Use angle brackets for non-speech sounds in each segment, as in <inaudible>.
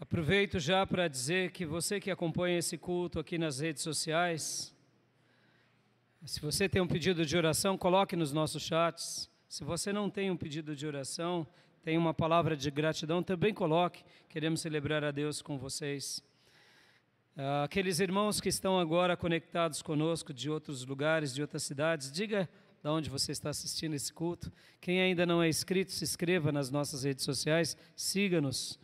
Aproveito já para dizer que você que acompanha esse culto aqui nas redes sociais, se você tem um pedido de oração, coloque nos nossos chats. Se você não tem um pedido de oração, tem uma palavra de gratidão, também coloque. Queremos celebrar a Deus com vocês. Ah, aqueles irmãos que estão agora conectados conosco de outros lugares, de outras cidades, diga de onde você está assistindo esse culto. Quem ainda não é inscrito, se inscreva nas nossas redes sociais, siga-nos.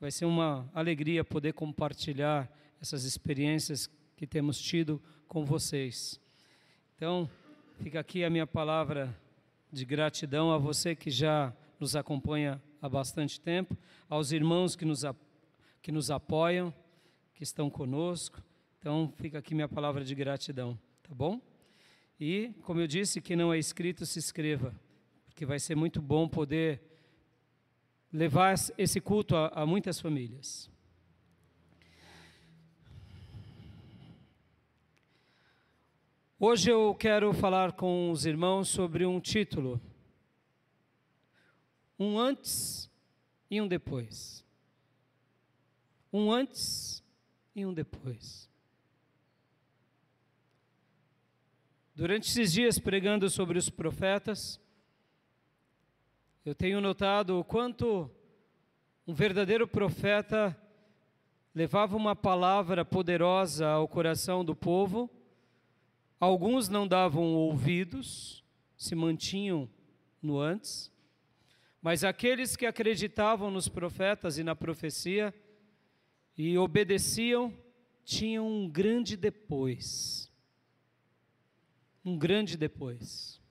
Vai ser uma alegria poder compartilhar essas experiências que temos tido com vocês. Então, fica aqui a minha palavra de gratidão a você que já nos acompanha há bastante tempo, aos irmãos que nos, que nos apoiam, que estão conosco. Então, fica aqui minha palavra de gratidão, tá bom? E, como eu disse, quem não é inscrito, se inscreva, porque vai ser muito bom poder levar esse culto a, a muitas famílias. Hoje eu quero falar com os irmãos sobre um título, um antes e um depois. Um antes e um depois. Durante esses dias pregando sobre os profetas, eu tenho notado o quanto um verdadeiro profeta levava uma palavra poderosa ao coração do povo. Alguns não davam ouvidos, se mantinham no antes, mas aqueles que acreditavam nos profetas e na profecia e obedeciam tinham um grande depois. Um grande depois.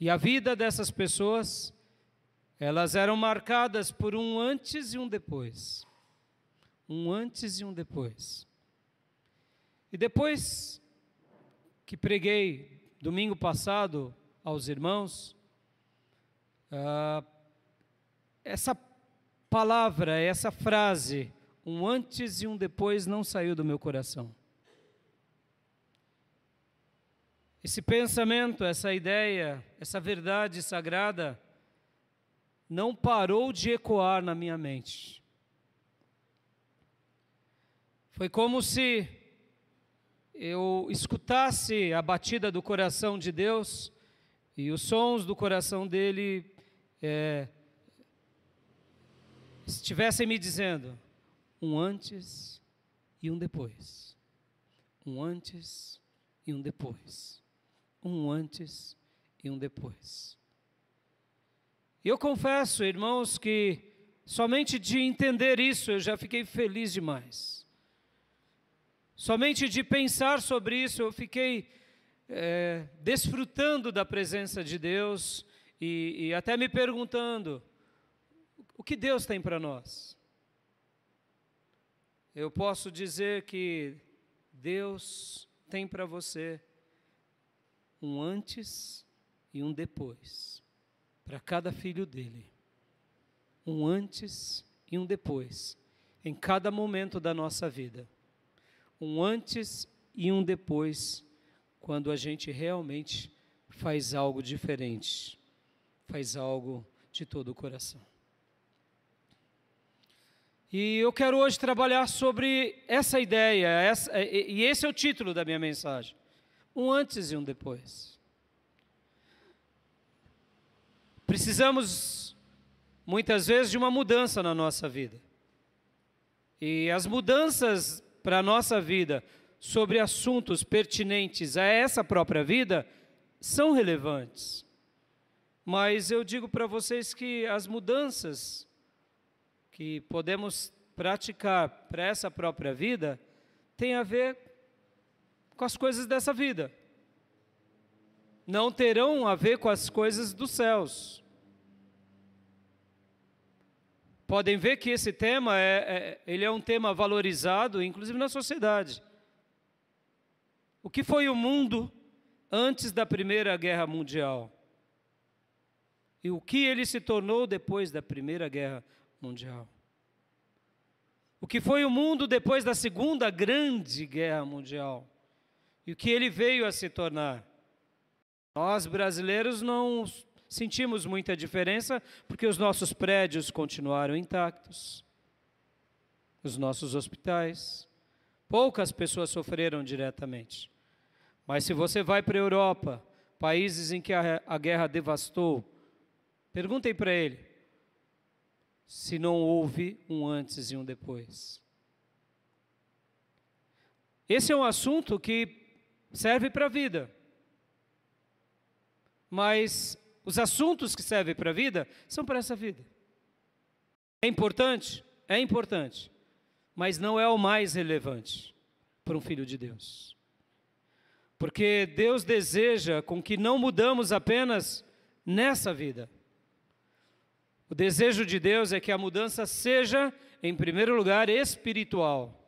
E a vida dessas pessoas, elas eram marcadas por um antes e um depois. Um antes e um depois. E depois que preguei domingo passado aos irmãos, uh, essa palavra, essa frase, um antes e um depois, não saiu do meu coração. Esse pensamento, essa ideia, essa verdade sagrada não parou de ecoar na minha mente. Foi como se eu escutasse a batida do coração de Deus e os sons do coração dele é, estivessem me dizendo um antes e um depois. Um antes e um depois um antes e um depois. Eu confesso, irmãos, que somente de entender isso eu já fiquei feliz demais. Somente de pensar sobre isso eu fiquei é, desfrutando da presença de Deus e, e até me perguntando: o que Deus tem para nós? Eu posso dizer que Deus tem para você um antes e um depois para cada filho dele. Um antes e um depois em cada momento da nossa vida. Um antes e um depois quando a gente realmente faz algo diferente, faz algo de todo o coração. E eu quero hoje trabalhar sobre essa ideia, essa, e esse é o título da minha mensagem um antes e um depois. Precisamos, muitas vezes, de uma mudança na nossa vida. E as mudanças para a nossa vida sobre assuntos pertinentes a essa própria vida são relevantes. Mas eu digo para vocês que as mudanças que podemos praticar para essa própria vida têm a ver com as coisas dessa vida. Não terão a ver com as coisas dos céus. Podem ver que esse tema é, é, ele é um tema valorizado, inclusive na sociedade. O que foi o mundo antes da Primeira Guerra Mundial? E o que ele se tornou depois da Primeira Guerra Mundial? O que foi o mundo depois da Segunda Grande Guerra Mundial? E o que ele veio a se tornar. Nós brasileiros não sentimos muita diferença porque os nossos prédios continuaram intactos. os nossos hospitais. Poucas pessoas sofreram diretamente. Mas se você vai para a Europa, países em que a, a guerra devastou, perguntem para ele se não houve um antes e um depois. Esse é um assunto que serve para a vida. Mas os assuntos que servem para a vida são para essa vida. É importante? É importante. Mas não é o mais relevante para um filho de Deus. Porque Deus deseja com que não mudamos apenas nessa vida. O desejo de Deus é que a mudança seja, em primeiro lugar, espiritual.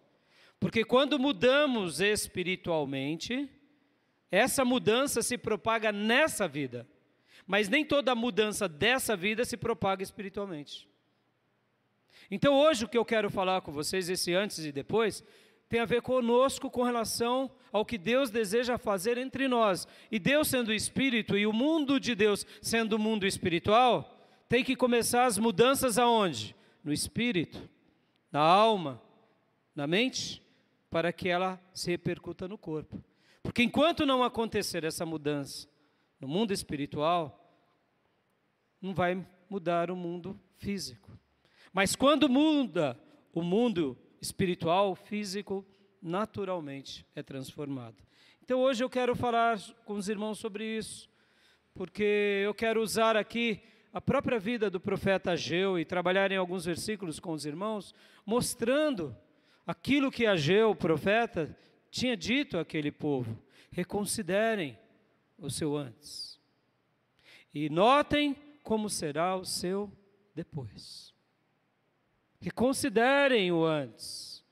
Porque quando mudamos espiritualmente, essa mudança se propaga nessa vida. Mas nem toda mudança dessa vida se propaga espiritualmente. Então hoje o que eu quero falar com vocês, esse antes e depois, tem a ver conosco com relação ao que Deus deseja fazer entre nós. E Deus sendo espírito e o mundo de Deus sendo mundo espiritual, tem que começar as mudanças aonde? No espírito, na alma, na mente, para que ela se repercuta no corpo. Porque enquanto não acontecer essa mudança no mundo espiritual, não vai mudar o mundo físico. Mas quando muda o mundo espiritual, físico, naturalmente é transformado. Então hoje eu quero falar com os irmãos sobre isso, porque eu quero usar aqui a própria vida do profeta Ageu e trabalhar em alguns versículos com os irmãos, mostrando aquilo que Ageu, o profeta, tinha dito àquele povo: reconsiderem o seu antes. E notem como será o seu depois. Reconsiderem o antes.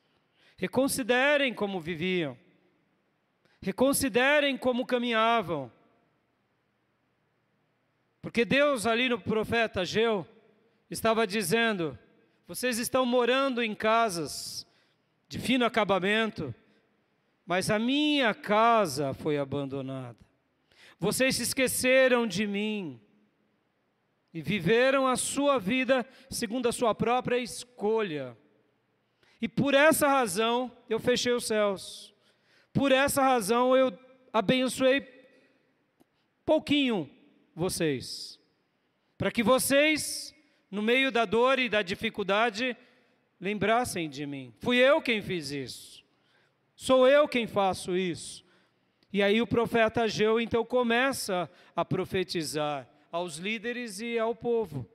Reconsiderem como viviam. Reconsiderem como caminhavam. Porque Deus, ali no profeta Ageu, estava dizendo: vocês estão morando em casas de fino acabamento, mas a minha casa foi abandonada. Vocês se esqueceram de mim e viveram a sua vida segundo a sua própria escolha. E por essa razão eu fechei os céus. Por essa razão eu abençoei pouquinho vocês. Para que vocês, no meio da dor e da dificuldade, lembrassem de mim. Fui eu quem fiz isso. Sou eu quem faço isso. E aí o profeta Ageu então começa a profetizar aos líderes e ao povo.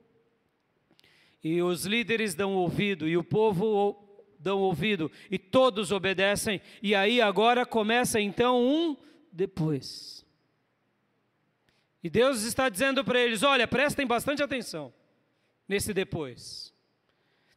E os líderes dão ouvido e o povo dão ouvido e todos obedecem. E aí agora começa então um depois. E Deus está dizendo para eles: olha, prestem bastante atenção nesse depois.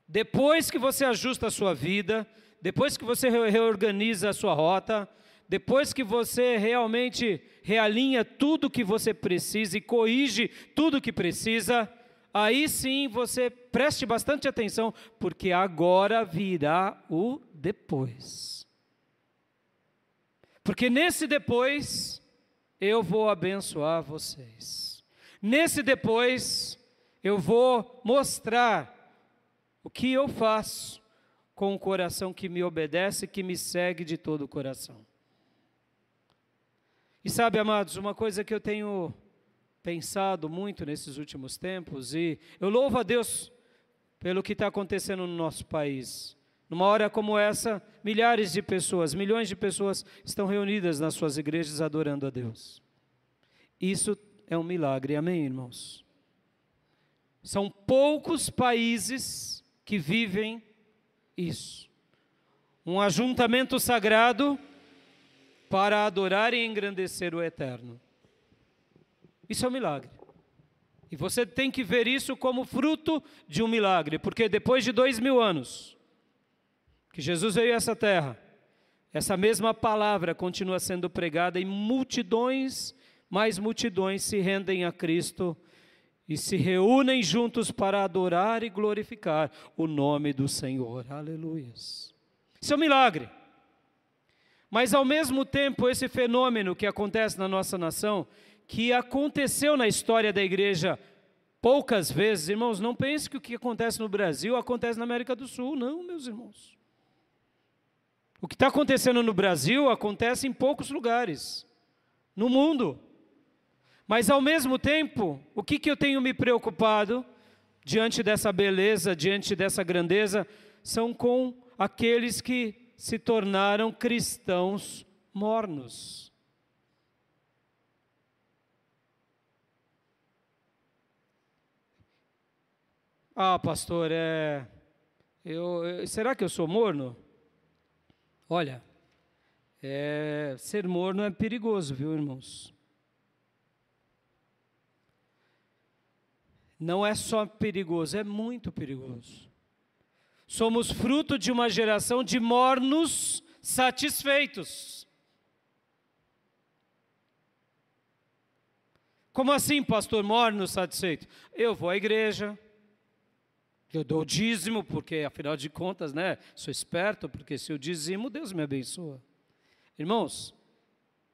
Depois que você ajusta a sua vida, depois que você reorganiza a sua rota, depois que você realmente realinha tudo que você precisa e corrige tudo que precisa, aí sim você preste bastante atenção, porque agora virá o depois. Porque nesse depois eu vou abençoar vocês. Nesse depois eu vou mostrar o que eu faço com o coração que me obedece, que me segue de todo o coração. E sabe, amados, uma coisa que eu tenho pensado muito nesses últimos tempos, e eu louvo a Deus pelo que está acontecendo no nosso país. Numa hora como essa, milhares de pessoas, milhões de pessoas estão reunidas nas suas igrejas adorando a Deus. Isso é um milagre, amém, irmãos? São poucos países que vivem isso. Um ajuntamento sagrado para adorar e engrandecer o Eterno. Isso é um milagre. E você tem que ver isso como fruto de um milagre, porque depois de dois mil anos que Jesus veio a essa terra, essa mesma palavra continua sendo pregada e multidões, mais multidões se rendem a Cristo e se reúnem juntos para adorar e glorificar o nome do Senhor. Aleluia. Isso é um milagre. Mas ao mesmo tempo, esse fenômeno que acontece na nossa nação, que aconteceu na história da igreja poucas vezes, irmãos, não pense que o que acontece no Brasil acontece na América do Sul, não, meus irmãos. O que está acontecendo no Brasil acontece em poucos lugares, no mundo. Mas ao mesmo tempo, o que, que eu tenho me preocupado diante dessa beleza, diante dessa grandeza, são com aqueles que se tornaram cristãos mornos. Ah, pastor, é. Eu, será que eu sou morno? Olha, é, ser morno é perigoso, viu, irmãos? Não é só perigoso, é muito perigoso. Somos fruto de uma geração de mornos satisfeitos. Como assim, pastor morno satisfeito? Eu vou à igreja, eu dou dízimo, porque afinal de contas, né, sou esperto, porque se eu dizimo, Deus me abençoa. Irmãos,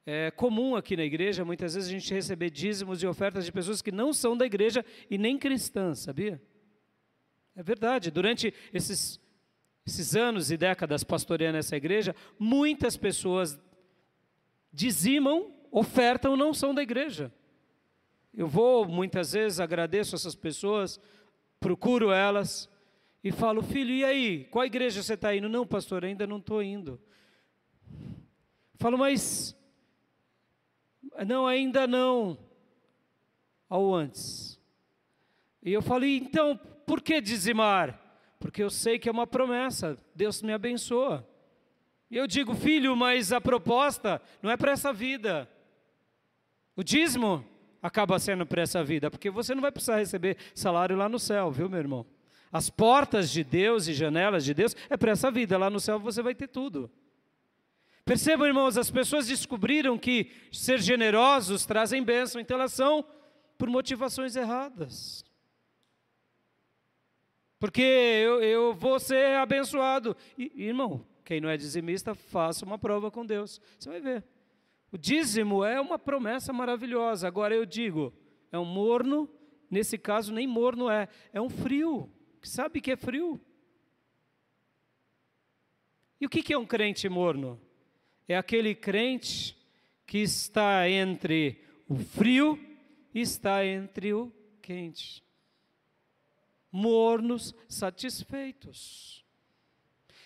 é comum aqui na igreja, muitas vezes, a gente receber dízimos e ofertas de pessoas que não são da igreja e nem cristãs, sabia? É verdade, durante esses, esses anos e décadas pastoreando essa igreja, muitas pessoas dizimam, ofertam, não são da igreja. Eu vou, muitas vezes, agradeço essas pessoas, procuro elas e falo, filho, e aí, qual igreja você está indo? Não, pastor, ainda não estou indo. Falo, mas, não, ainda não, ao antes. E eu falei, então, por que dizimar? Porque eu sei que é uma promessa, Deus me abençoa. E eu digo, filho, mas a proposta não é para essa vida. O dízimo acaba sendo para essa vida, porque você não vai precisar receber salário lá no céu, viu, meu irmão? As portas de Deus e janelas de Deus é para essa vida, lá no céu você vai ter tudo. Percebam, irmãos, as pessoas descobriram que ser generosos trazem bênção, então elas são por motivações erradas. Porque eu, eu vou ser abençoado. E, irmão, quem não é dizimista, faça uma prova com Deus. Você vai ver. O dízimo é uma promessa maravilhosa. Agora eu digo, é um morno, nesse caso nem morno é, é um frio. Sabe que é frio? E o que é um crente morno? É aquele crente que está entre o frio e está entre o quente. Mornos satisfeitos.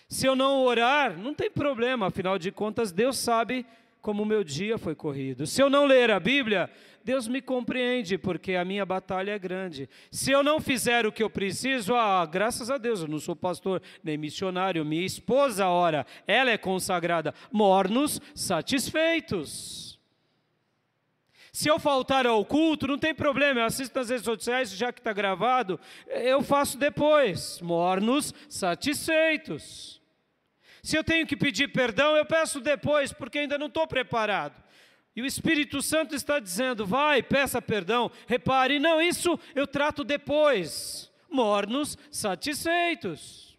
Se eu não orar, não tem problema, afinal de contas, Deus sabe como o meu dia foi corrido. Se eu não ler a Bíblia, Deus me compreende, porque a minha batalha é grande. Se eu não fizer o que eu preciso, ah, graças a Deus, eu não sou pastor nem missionário, minha esposa, ora, ela é consagrada, mornos satisfeitos. Se eu faltar ao culto, não tem problema, eu assisto nas redes sociais, já que está gravado, eu faço depois, mornos satisfeitos. Se eu tenho que pedir perdão, eu peço depois, porque ainda não estou preparado. E o Espírito Santo está dizendo: vai, peça perdão. Repare, não, isso eu trato depois. Mornos satisfeitos.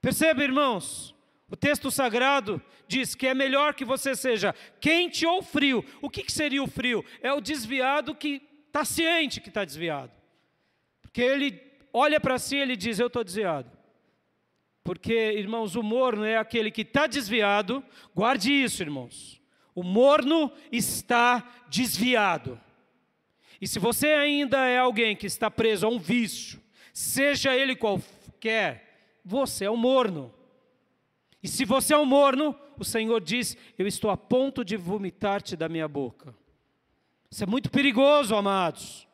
Perceba, irmãos, o texto sagrado diz que é melhor que você seja quente ou frio. O que, que seria o frio? É o desviado que está ciente que está desviado. Porque ele olha para si e ele diz: Eu estou desviado. Porque, irmãos, o morno é aquele que está desviado. Guarde isso, irmãos. O morno está desviado. E se você ainda é alguém que está preso a um vício, seja ele qualquer, você é um morno. E se você é um morno, o Senhor diz: Eu estou a ponto de vomitar-te da minha boca. Isso é muito perigoso, amados.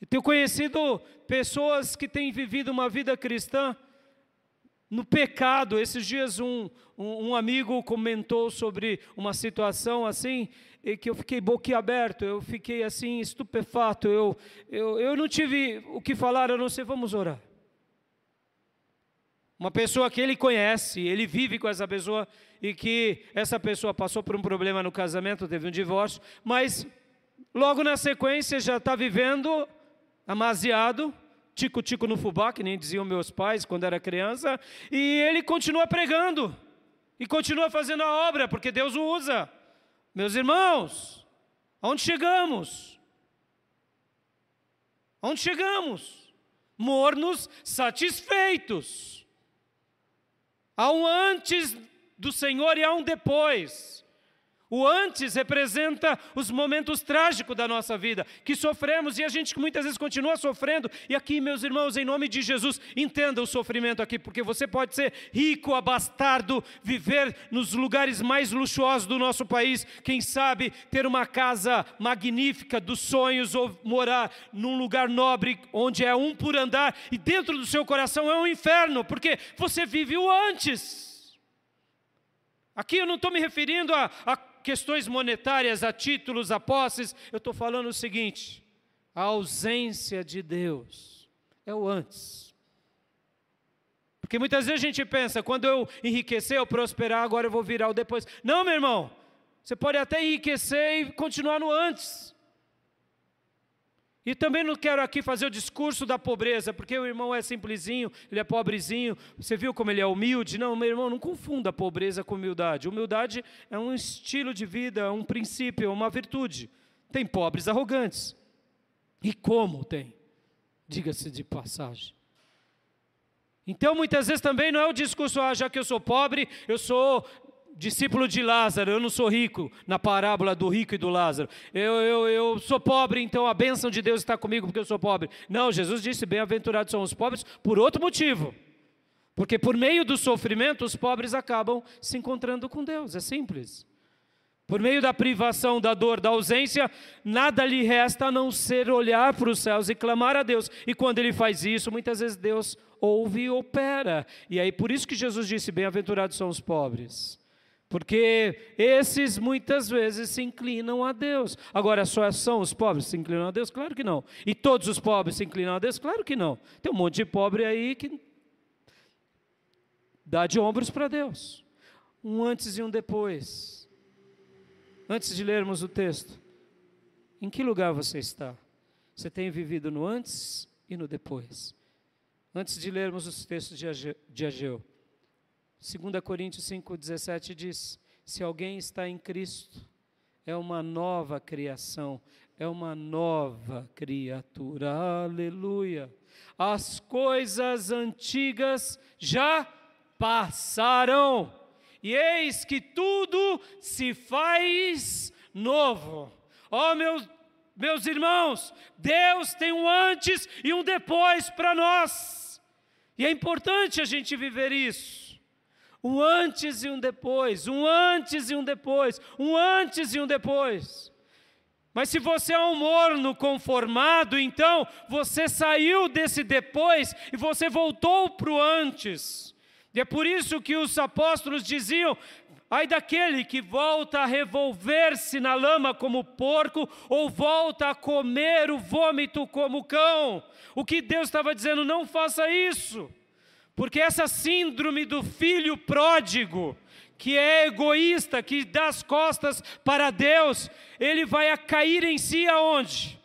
Eu tenho conhecido pessoas que têm vivido uma vida cristã no pecado. Esses dias um, um, um, amigo comentou sobre uma situação assim, que eu fiquei boquiaberto, eu fiquei assim estupefato, eu, eu, eu não tive o que falar, eu não sei, vamos orar. Uma pessoa que ele conhece, ele vive com essa pessoa e que essa pessoa passou por um problema no casamento, teve um divórcio, mas logo na sequência já está vivendo amaziado, tico-tico no fubá, que nem diziam meus pais quando era criança, e ele continua pregando, e continua fazendo a obra, porque Deus o usa. Meus irmãos, aonde chegamos? Aonde chegamos? Mornos satisfeitos. Há um antes do Senhor e há um depois. O antes representa os momentos trágicos da nossa vida, que sofremos e a gente muitas vezes continua sofrendo. E aqui, meus irmãos, em nome de Jesus, entenda o sofrimento aqui, porque você pode ser rico, abastardo, viver nos lugares mais luxuosos do nosso país, quem sabe ter uma casa magnífica dos sonhos ou morar num lugar nobre onde é um por andar e dentro do seu coração é um inferno, porque você vive o antes. Aqui eu não estou me referindo a, a questões monetárias, a títulos, a posses, eu estou falando o seguinte: a ausência de Deus é o antes. Porque muitas vezes a gente pensa, quando eu enriquecer, eu prosperar, agora eu vou virar o depois. Não, meu irmão, você pode até enriquecer e continuar no antes. E também não quero aqui fazer o discurso da pobreza, porque o irmão é simplesinho, ele é pobrezinho, você viu como ele é humilde? Não, meu irmão, não confunda pobreza com humildade. Humildade é um estilo de vida, um princípio, uma virtude. Tem pobres arrogantes. E como tem? Diga-se de passagem. Então, muitas vezes também não é o discurso, ah, já que eu sou pobre, eu sou discípulo de Lázaro, eu não sou rico, na parábola do rico e do Lázaro. Eu, eu, eu sou pobre, então a bênção de Deus está comigo porque eu sou pobre. Não, Jesus disse: bem-aventurados são os pobres por outro motivo. Porque por meio do sofrimento, os pobres acabam se encontrando com Deus, é simples. Por meio da privação, da dor, da ausência, nada lhe resta a não ser olhar para os céus e clamar a Deus. E quando ele faz isso, muitas vezes Deus ouve e opera. E aí por isso que Jesus disse: Bem-aventurados são os pobres. Porque esses muitas vezes se inclinam a Deus. Agora, só são os pobres que se inclinam a Deus? Claro que não. E todos os pobres se inclinam a Deus? Claro que não. Tem um monte de pobre aí que dá de ombros para Deus. Um antes e um depois. Antes de lermos o texto, em que lugar você está? Você tem vivido no antes e no depois. Antes de lermos os textos de Ageu. 2 Coríntios 5,17 diz: Se alguém está em Cristo, é uma nova criação, é uma nova criatura. Aleluia. As coisas antigas já passaram, e eis que tudo se faz novo. Ó oh, meus, meus irmãos, Deus tem um antes e um depois para nós, e é importante a gente viver isso um antes e um depois, um antes e um depois, um antes e um depois. Mas se você é um morno conformado, então você saiu desse depois e você voltou para o antes. E é por isso que os apóstolos diziam: ai daquele que volta a revolver-se na lama como porco, ou volta a comer o vômito como cão. O que Deus estava dizendo, não faça isso. Porque essa síndrome do filho pródigo, que é egoísta, que dá as costas para Deus, ele vai cair em si aonde?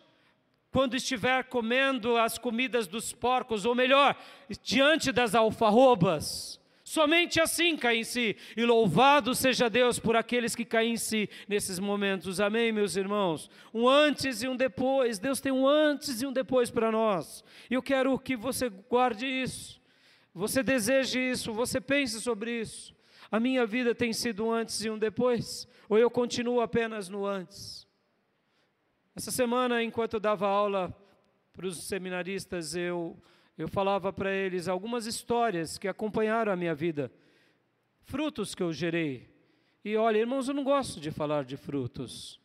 Quando estiver comendo as comidas dos porcos, ou melhor, diante das alfarrobas. Somente assim cai em si. E louvado seja Deus por aqueles que caem em si nesses momentos. Amém, meus irmãos? Um antes e um depois. Deus tem um antes e um depois para nós. E eu quero que você guarde isso. Você deseja isso, você pense sobre isso. A minha vida tem sido um antes e um depois? Ou eu continuo apenas no antes? Essa semana, enquanto eu dava aula para os seminaristas, eu, eu falava para eles algumas histórias que acompanharam a minha vida, frutos que eu gerei. E olha, irmãos, eu não gosto de falar de frutos.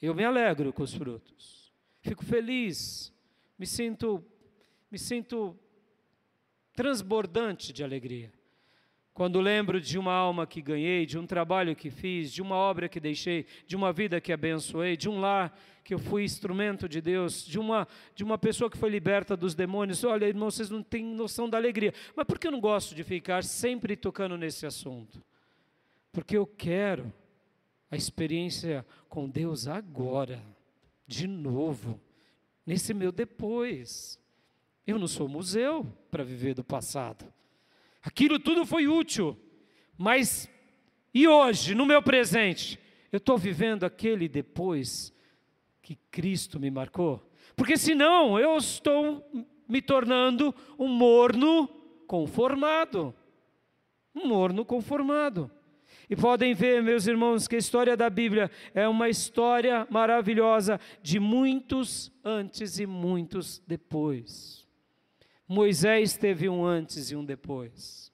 Eu me alegro com os frutos. Fico feliz, me sinto, me sinto transbordante de alegria. Quando lembro de uma alma que ganhei, de um trabalho que fiz, de uma obra que deixei, de uma vida que abençoei, de um lar que eu fui instrumento de Deus, de uma, de uma pessoa que foi liberta dos demônios. Olha, irmão, vocês não têm noção da alegria. Mas por que eu não gosto de ficar sempre tocando nesse assunto? Porque eu quero a experiência com Deus agora, de novo, nesse meu depois. Eu não sou museu para viver do passado. Aquilo tudo foi útil, mas e hoje, no meu presente, eu estou vivendo aquele depois que Cristo me marcou? Porque senão eu estou me tornando um morno conformado. Um morno conformado. E podem ver, meus irmãos, que a história da Bíblia é uma história maravilhosa de muitos antes e muitos depois. Moisés teve um antes e um depois.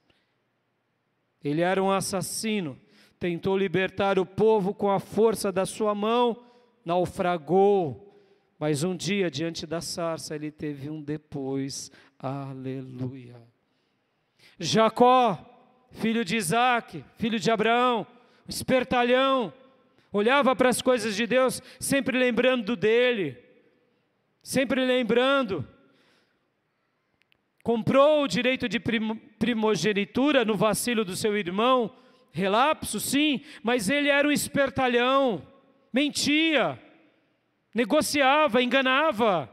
Ele era um assassino, tentou libertar o povo com a força da sua mão, naufragou. Mas um dia, diante da sarça, ele teve um depois. Aleluia. Jacó, filho de Isaac, filho de Abraão, espertalhão, olhava para as coisas de Deus, sempre lembrando dele, sempre lembrando. Comprou o direito de primogenitura no vacilo do seu irmão, relapso, sim, mas ele era um espertalhão, mentia, negociava, enganava,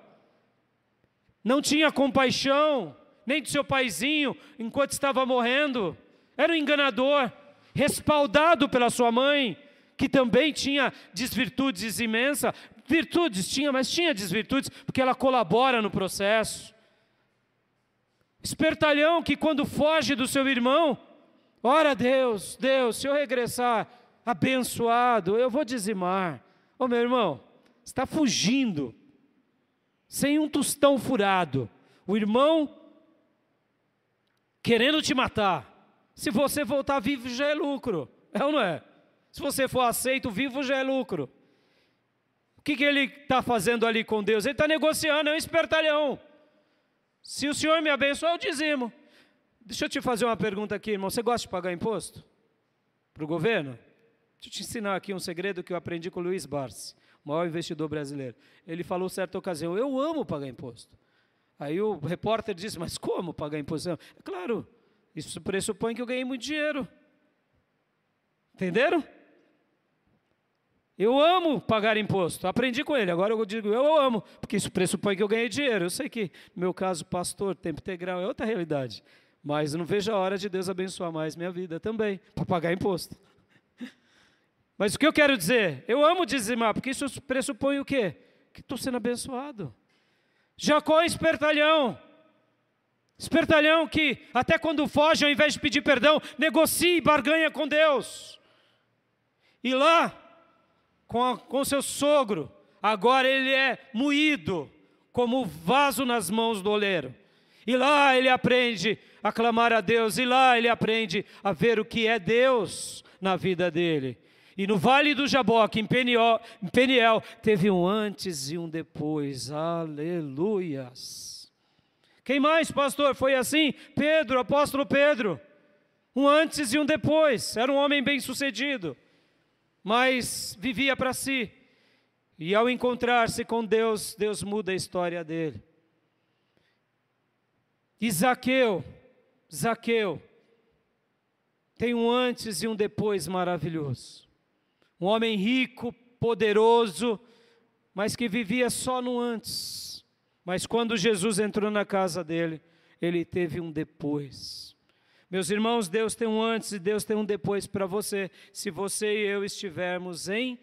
não tinha compaixão, nem do seu paizinho enquanto estava morrendo, era um enganador, respaldado pela sua mãe, que também tinha desvirtudes imensas, virtudes tinha, mas tinha desvirtudes, porque ela colabora no processo. Espertalhão que quando foge do seu irmão, ora Deus, Deus, se eu regressar abençoado, eu vou dizimar. Ô meu irmão, está fugindo, sem um tostão furado. O irmão querendo te matar. Se você voltar vivo já é lucro, é ou não é? Se você for aceito vivo já é lucro. O que, que ele está fazendo ali com Deus? Ele está negociando, é um espertalhão. Se o Senhor me abençoar, eu dizimo. Deixa eu te fazer uma pergunta aqui, irmão. Você gosta de pagar imposto? Para o governo? Deixa eu te ensinar aqui um segredo que eu aprendi com o Luiz Barsi, o maior investidor brasileiro. Ele falou certa ocasião: Eu amo pagar imposto. Aí o repórter disse: Mas como pagar imposto? É claro, isso pressupõe que eu ganhei muito dinheiro. Entenderam? Eu amo pagar imposto. Aprendi com ele. Agora eu digo, eu amo, porque isso pressupõe que eu ganhei dinheiro. Eu sei que, no meu caso, pastor, tempo integral é outra realidade. Mas eu não vejo a hora de Deus abençoar mais minha vida também, para pagar imposto. <laughs> Mas o que eu quero dizer? Eu amo dizimar, porque isso pressupõe o quê? Que estou sendo abençoado. Jacó é espertalhão. Espertalhão que, até quando foge, ao invés de pedir perdão, negocia e barganha com Deus. E lá, com, a, com seu sogro, agora ele é moído como vaso nas mãos do oleiro. E lá ele aprende a clamar a Deus, e lá ele aprende a ver o que é Deus na vida dele. E no Vale do Jaboque, em Peniel, em Peniel, teve um antes e um depois. Aleluias. Quem mais, pastor? Foi assim? Pedro, apóstolo Pedro. Um antes e um depois. Era um homem bem-sucedido, mas vivia para si. E ao encontrar-se com Deus, Deus muda a história dele. E Zaqueu, Zaqueu, tem um antes e um depois maravilhoso. Um homem rico, poderoso, mas que vivia só no antes mas quando Jesus entrou na casa dele, ele teve um depois. Meus irmãos, Deus tem um antes e Deus tem um depois para você, se você e eu estivermos em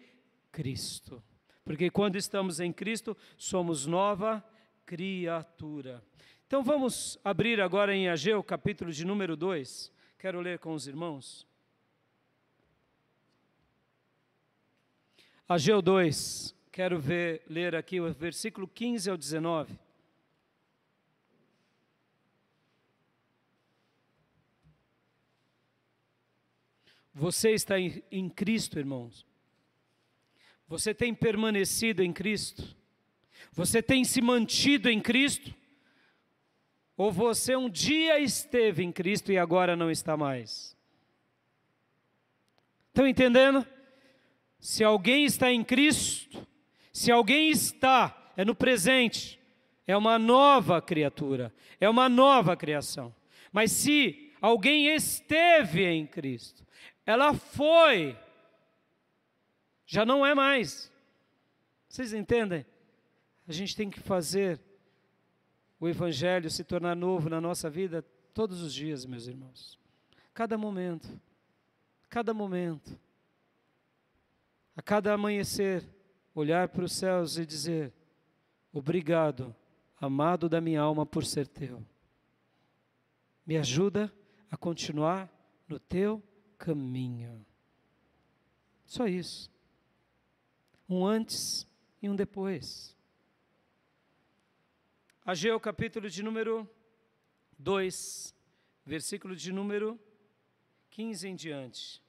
Cristo. Porque quando estamos em Cristo, somos nova criatura. Então vamos abrir agora em Ageu, capítulo de número 2. Quero ler com os irmãos. Ageu 2, Quero ver, ler aqui o versículo 15 ao 19. Você está em, Cristo, irmãos. Você tem permanecido em Cristo. Você tem se mantido em Cristo. Ou você um dia esteve em Cristo e agora não está mais? Estão entendendo? Se alguém está em Cristo, se alguém está, é no presente, é uma nova criatura, é uma nova criação. Mas se alguém esteve em Cristo, ela foi, já não é mais. Vocês entendem? A gente tem que fazer o Evangelho se tornar novo na nossa vida todos os dias, meus irmãos. Cada momento, cada momento, a cada amanhecer, olhar para os céus e dizer: Obrigado, amado da minha alma, por ser teu. Me ajuda a continuar no teu caminho. Só isso. Um antes e um depois. Ageu, capítulo de número 2, versículo de número 15 em diante.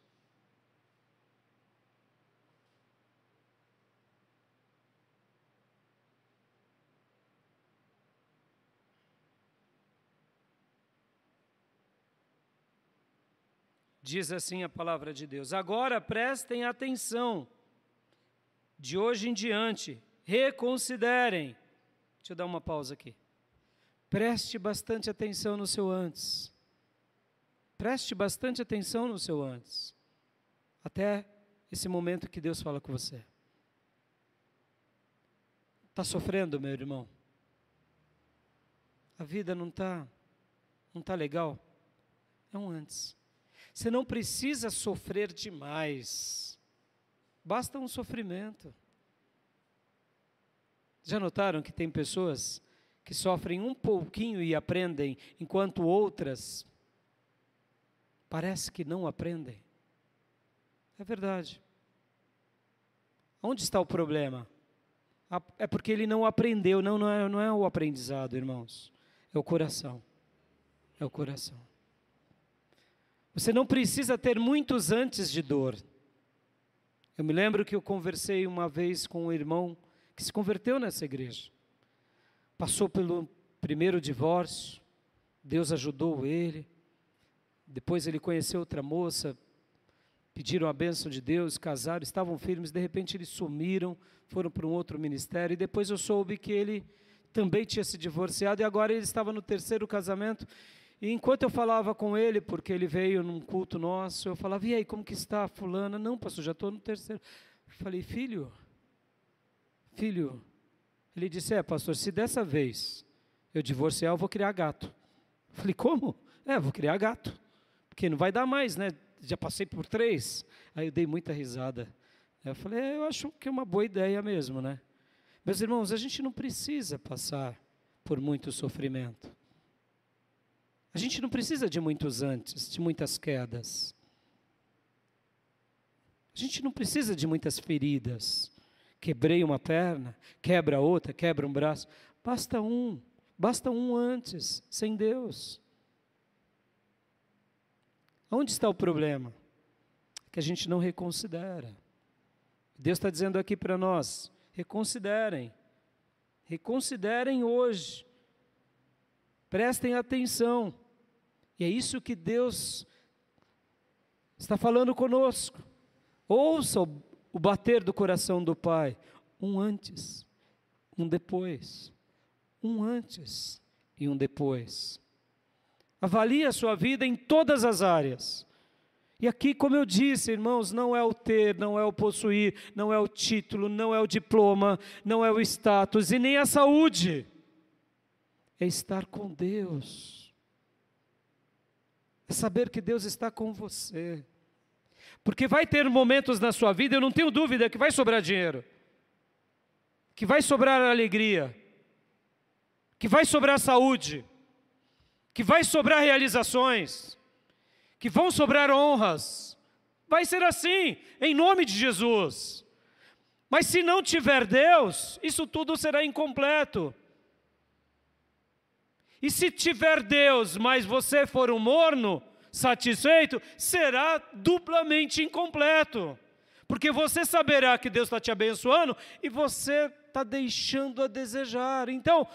Diz assim a palavra de Deus. Agora prestem atenção. De hoje em diante, reconsiderem. Deixa eu dar uma pausa aqui. Preste bastante atenção no seu antes. Preste bastante atenção no seu antes. Até esse momento que Deus fala com você. Está sofrendo, meu irmão? A vida não está não tá legal? É um antes. Você não precisa sofrer demais. Basta um sofrimento. Já notaram que tem pessoas que sofrem um pouquinho e aprendem, enquanto outras parece que não aprendem? É verdade. Onde está o problema? É porque ele não aprendeu. Não, não é, não é o aprendizado, irmãos. É o coração. É o coração. Você não precisa ter muitos antes de dor. Eu me lembro que eu conversei uma vez com um irmão que se converteu nessa igreja. Passou pelo primeiro divórcio, Deus ajudou ele. Depois ele conheceu outra moça, pediram a bênção de Deus, casaram, estavam firmes, de repente eles sumiram, foram para um outro ministério, e depois eu soube que ele também tinha se divorciado e agora ele estava no terceiro casamento e enquanto eu falava com ele, porque ele veio num culto nosso, eu falava, e aí, como que está fulana? Não, pastor, já estou no terceiro. Eu falei, filho, filho. Ele disse, é, pastor, se dessa vez eu divorciar, eu vou criar gato. Eu falei, como? É, vou criar gato. Porque não vai dar mais, né? Já passei por três. Aí eu dei muita risada. Eu falei, é, eu acho que é uma boa ideia mesmo, né? Meus irmãos, a gente não precisa passar por muito sofrimento. A gente não precisa de muitos antes, de muitas quedas. A gente não precisa de muitas feridas. Quebrei uma perna, quebra outra, quebra um braço. Basta um, basta um antes, sem Deus. Onde está o problema? Que a gente não reconsidera. Deus está dizendo aqui para nós: reconsiderem. Reconsiderem hoje. Prestem atenção. É isso que Deus está falando conosco. Ouça o bater do coração do Pai. Um antes, um depois. Um antes e um depois. Avalie a sua vida em todas as áreas. E aqui, como eu disse, irmãos, não é o ter, não é o possuir, não é o título, não é o diploma, não é o status e nem a saúde. É estar com Deus é saber que Deus está com você. Porque vai ter momentos na sua vida, eu não tenho dúvida, que vai sobrar dinheiro, que vai sobrar alegria, que vai sobrar saúde, que vai sobrar realizações, que vão sobrar honras. Vai ser assim, em nome de Jesus. Mas se não tiver Deus, isso tudo será incompleto. E se tiver Deus, mas você for um morno, satisfeito, será duplamente incompleto. Porque você saberá que Deus está te abençoando e você está deixando a desejar. Então,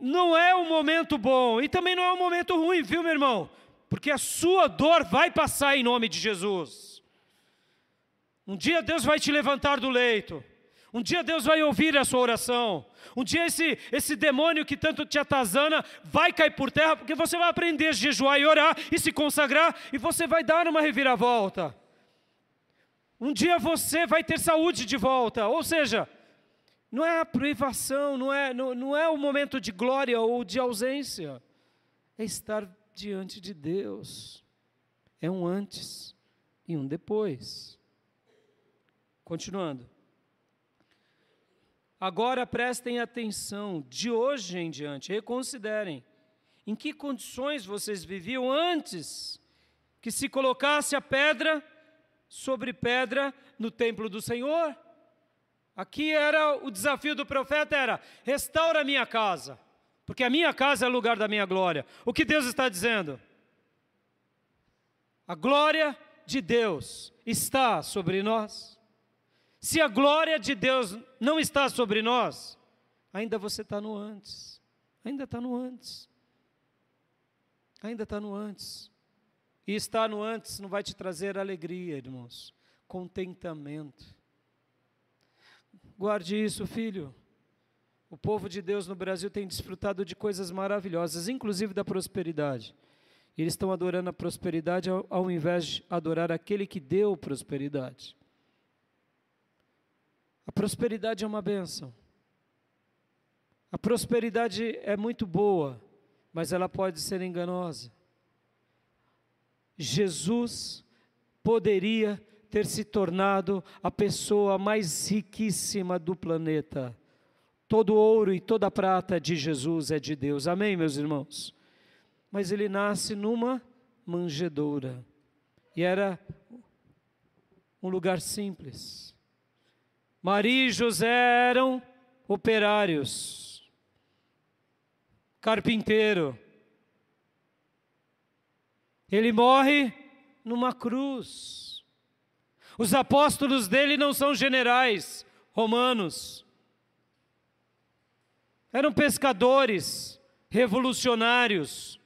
não é um momento bom e também não é um momento ruim, viu, meu irmão? Porque a sua dor vai passar em nome de Jesus. Um dia Deus vai te levantar do leito. Um dia Deus vai ouvir a sua oração. Um dia esse, esse demônio que tanto te atazana vai cair por terra, porque você vai aprender a jejuar e orar e se consagrar, e você vai dar uma reviravolta. Um dia você vai ter saúde de volta, ou seja, não é a privação, não é, não, não é o momento de glória ou de ausência, é estar diante de Deus. É um antes e um depois. Continuando. Agora prestem atenção, de hoje em diante, reconsiderem em que condições vocês viviam antes que se colocasse a pedra sobre pedra no templo do Senhor. Aqui era o desafio do profeta era: restaura a minha casa, porque a minha casa é o lugar da minha glória. O que Deus está dizendo? A glória de Deus está sobre nós. Se a glória de Deus não está sobre nós, ainda você está no antes. Ainda está no antes. Ainda está no antes. E estar no antes não vai te trazer alegria, irmãos. Contentamento. Guarde isso, filho. O povo de Deus no Brasil tem desfrutado de coisas maravilhosas, inclusive da prosperidade. Eles estão adorando a prosperidade ao, ao invés de adorar aquele que deu prosperidade. A prosperidade é uma bênção. A prosperidade é muito boa, mas ela pode ser enganosa. Jesus poderia ter se tornado a pessoa mais riquíssima do planeta. Todo ouro e toda prata de Jesus é de Deus. Amém, meus irmãos? Mas ele nasce numa manjedoura. E era um lugar simples. Maria e José eram operários, carpinteiro. Ele morre numa cruz. Os apóstolos dele não são generais romanos. Eram pescadores, revolucionários,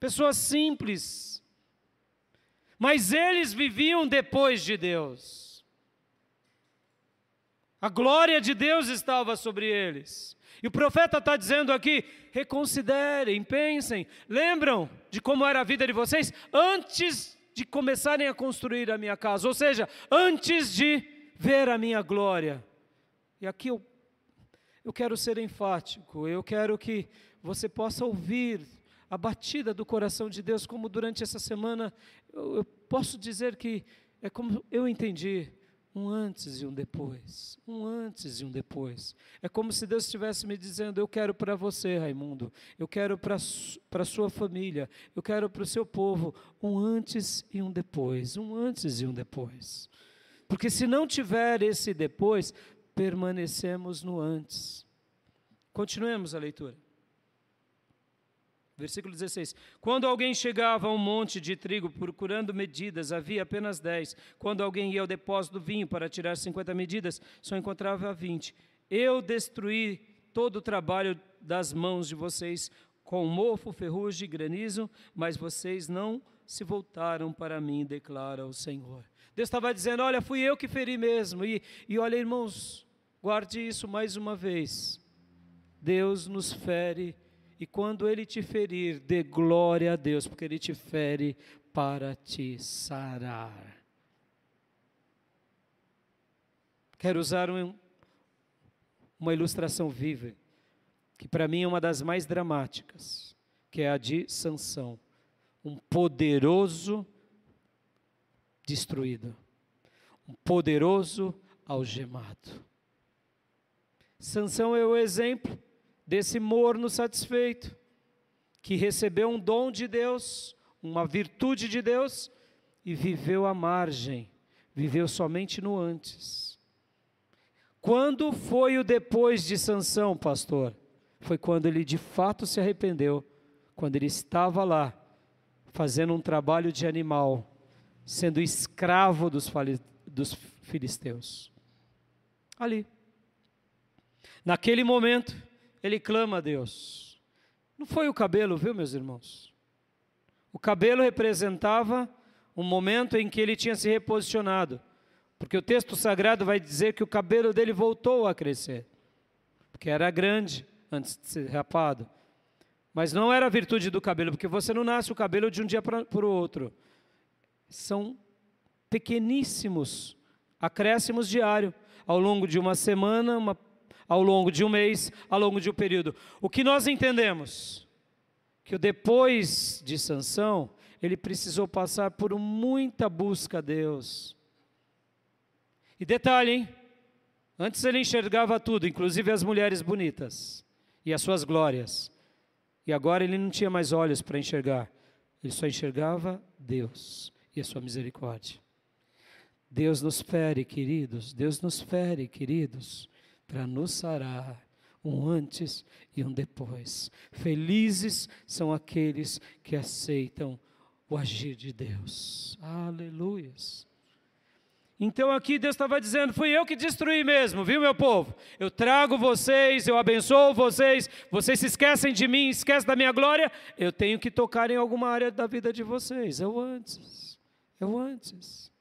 pessoas simples. Mas eles viviam depois de Deus. A glória de Deus estava sobre eles. E o profeta está dizendo aqui: reconsiderem, pensem, lembram de como era a vida de vocês antes de começarem a construir a minha casa, ou seja, antes de ver a minha glória. E aqui eu, eu quero ser enfático, eu quero que você possa ouvir a batida do coração de Deus, como durante essa semana eu, eu posso dizer que é como eu entendi um antes e um depois. Um antes e um depois. É como se Deus estivesse me dizendo: Eu quero para você, Raimundo. Eu quero para a sua família. Eu quero para o seu povo. Um antes e um depois. Um antes e um depois. Porque se não tiver esse depois, permanecemos no antes. Continuemos a leitura. Versículo 16: Quando alguém chegava a um monte de trigo procurando medidas, havia apenas dez. Quando alguém ia ao depósito do vinho para tirar cinquenta medidas, só encontrava vinte. Eu destruí todo o trabalho das mãos de vocês com mofo, ferrugem e granizo, mas vocês não se voltaram para mim, declara o Senhor. Deus estava dizendo: Olha, fui eu que feri mesmo. E, e olha, irmãos, guarde isso mais uma vez. Deus nos fere e quando ele te ferir, dê glória a Deus, porque ele te fere para te sarar. Quero usar um, uma ilustração viva, que para mim é uma das mais dramáticas, que é a de Sansão, um poderoso destruído, um poderoso algemado. Sansão é o exemplo desse morno satisfeito, que recebeu um dom de Deus, uma virtude de Deus, e viveu à margem, viveu somente no antes. Quando foi o depois de Sansão, pastor? Foi quando ele de fato se arrependeu, quando ele estava lá, fazendo um trabalho de animal, sendo escravo dos, dos filisteus. Ali. Naquele momento, ele clama a Deus. Não foi o cabelo, viu, meus irmãos? O cabelo representava um momento em que ele tinha se reposicionado, porque o texto sagrado vai dizer que o cabelo dele voltou a crescer, porque era grande antes de ser rapado. Mas não era a virtude do cabelo, porque você não nasce o cabelo de um dia para o outro. São pequeníssimos acréscimos diários. Ao longo de uma semana, uma ao longo de um mês, ao longo de um período. O que nós entendemos? Que depois de Sansão, ele precisou passar por muita busca a Deus. E detalhe, hein? Antes ele enxergava tudo, inclusive as mulheres bonitas e as suas glórias. E agora ele não tinha mais olhos para enxergar. Ele só enxergava Deus e a sua misericórdia. Deus nos fere, queridos, Deus nos fere, queridos, para nos sarar, um antes e um depois. Felizes são aqueles que aceitam o agir de Deus. Aleluias. Então aqui Deus estava dizendo: fui eu que destruí mesmo, viu, meu povo? Eu trago vocês, eu abençoo vocês, vocês se esquecem de mim, esquecem da minha glória, eu tenho que tocar em alguma área da vida de vocês. Eu antes, eu antes.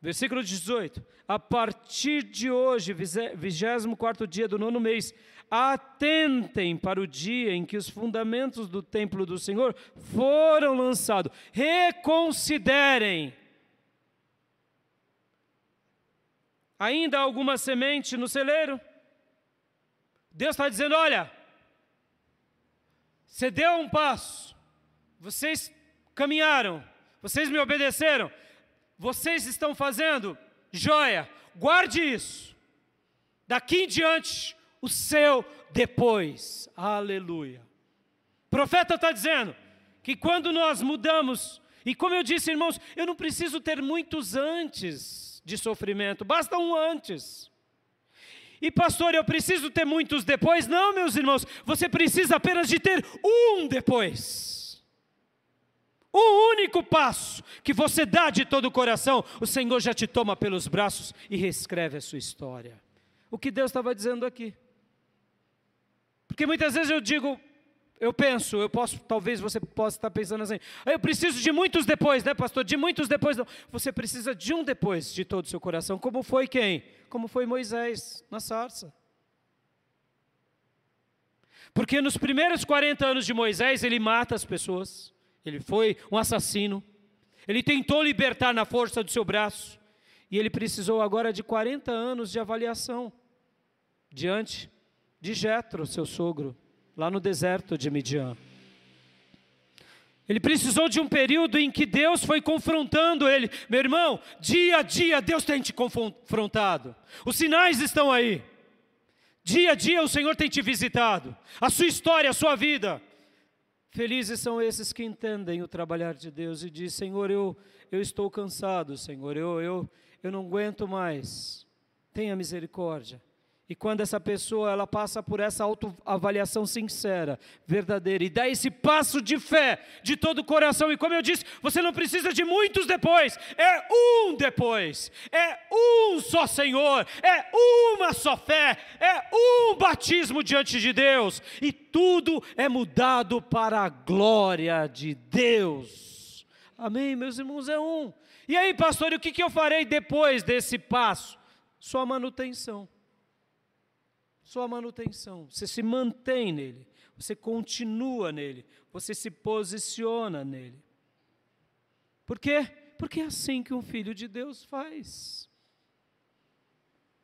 Versículo 18: A partir de hoje, 24 dia do nono mês, atentem para o dia em que os fundamentos do templo do Senhor foram lançados. Reconsiderem Ainda há alguma semente no celeiro? Deus está dizendo: olha, você deu um passo, vocês caminharam, vocês me obedeceram, vocês estão fazendo, joia, guarde isso. Daqui em diante, o seu depois. Aleluia. O profeta está dizendo que quando nós mudamos, e como eu disse, irmãos, eu não preciso ter muitos antes de sofrimento, basta um antes. E pastor, eu preciso ter muitos depois? Não, meus irmãos, você precisa apenas de ter um depois. Um único passo que você dá de todo o coração, o Senhor já te toma pelos braços e reescreve a sua história. O que Deus estava dizendo aqui. Porque muitas vezes eu digo, eu penso, eu posso, talvez você possa estar pensando assim, eu preciso de muitos depois, né, pastor? De muitos depois. Não. Você precisa de um depois de todo o seu coração. Como foi quem? Como foi Moisés na sarça. Porque nos primeiros 40 anos de Moisés, ele mata as pessoas. Ele foi um assassino. Ele tentou libertar na força do seu braço. E ele precisou agora de 40 anos de avaliação diante de Jetro, seu sogro lá no deserto de Midian. Ele precisou de um período em que Deus foi confrontando ele. Meu irmão, dia a dia Deus tem te confrontado. Os sinais estão aí. Dia a dia o Senhor tem te visitado. A sua história, a sua vida. Felizes são esses que entendem o trabalhar de Deus e dizem: Senhor, eu, eu estou cansado, Senhor, eu, eu, eu não aguento mais. Tenha misericórdia. E quando essa pessoa ela passa por essa autoavaliação sincera, verdadeira, e dá esse passo de fé de todo o coração, e como eu disse, você não precisa de muitos depois, é um depois, é um só Senhor, é uma só fé, é um batismo diante de Deus, e tudo é mudado para a glória de Deus. Amém, meus irmãos, é um. E aí, pastor, e o que, que eu farei depois desse passo? Sua manutenção sua manutenção. Você se mantém nele, você continua nele, você se posiciona nele. Por quê? Porque é assim que um filho de Deus faz.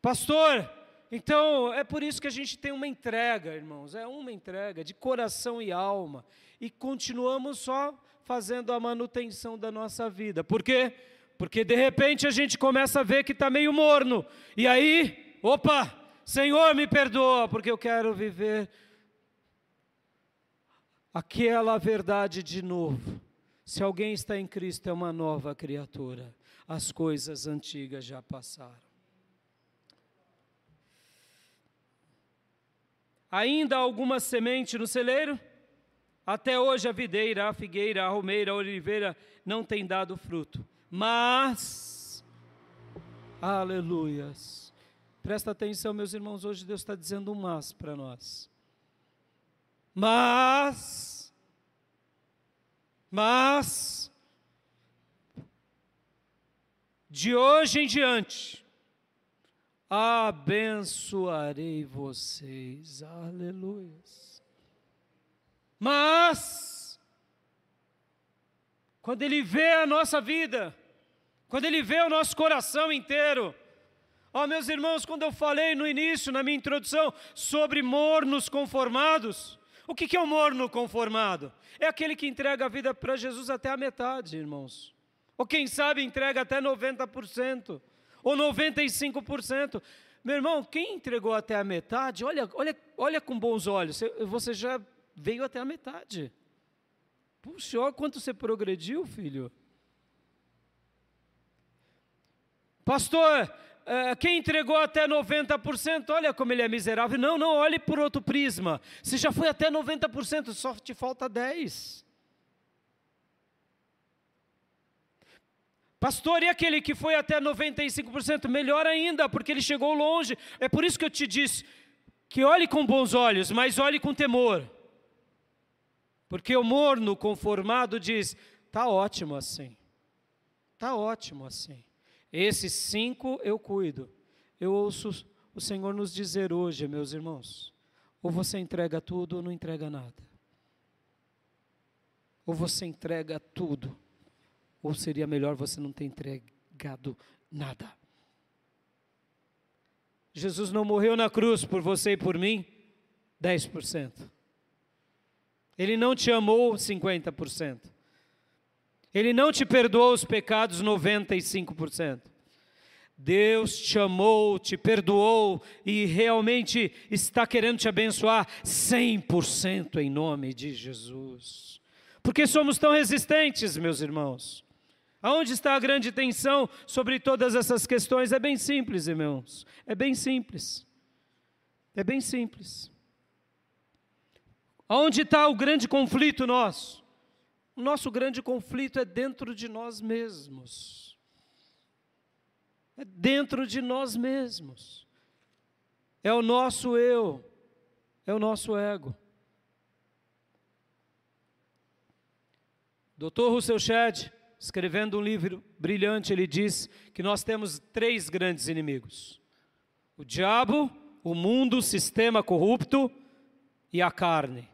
Pastor, então é por isso que a gente tem uma entrega, irmãos, é uma entrega de coração e alma, e continuamos só fazendo a manutenção da nossa vida. Por quê? Porque de repente a gente começa a ver que está meio morno, e aí, opa, Senhor, me perdoa, porque eu quero viver aquela verdade de novo. Se alguém está em Cristo, é uma nova criatura. As coisas antigas já passaram. Ainda alguma semente no celeiro? Até hoje a videira, a figueira, a romeira, a oliveira não tem dado fruto. Mas, aleluias, Presta atenção, meus irmãos, hoje Deus está dizendo um mas para nós. Mas, mas, de hoje em diante, abençoarei vocês, aleluia. Mas, quando Ele vê a nossa vida, quando Ele vê o nosso coração inteiro, Ó oh, meus irmãos, quando eu falei no início, na minha introdução, sobre mornos conformados, o que é o um morno conformado? É aquele que entrega a vida para Jesus até a metade, irmãos. Ou quem sabe entrega até 90%, ou 95%. Meu irmão, quem entregou até a metade, olha, olha, olha com bons olhos, você já veio até a metade. Puxa, olha quanto você progrediu, filho. Pastor, é, quem entregou até 90%, olha como ele é miserável. Não, não, olhe por outro prisma. Se já foi até 90%, só te falta 10%. Pastor, e aquele que foi até 95%? Melhor ainda, porque ele chegou longe. É por isso que eu te disse que olhe com bons olhos, mas olhe com temor. Porque o morno conformado diz: está ótimo assim. Está ótimo assim. Esses cinco eu cuido. Eu ouço o Senhor nos dizer hoje, meus irmãos: ou você entrega tudo ou não entrega nada. Ou você entrega tudo, ou seria melhor você não ter entregado nada. Jesus não morreu na cruz por você e por mim 10%. Ele não te amou 50%. Ele não te perdoou os pecados 95%. Deus te amou, te perdoou e realmente está querendo te abençoar 100% em nome de Jesus. Porque somos tão resistentes, meus irmãos. Aonde está a grande tensão sobre todas essas questões? É bem simples, irmãos. É bem simples. É bem simples. Aonde está o grande conflito nosso? O nosso grande conflito é dentro de nós mesmos. É dentro de nós mesmos. É o nosso eu. É o nosso ego. Dr. Russell Shedd, escrevendo um livro brilhante, ele diz que nós temos três grandes inimigos: o diabo, o mundo, o sistema corrupto e a carne.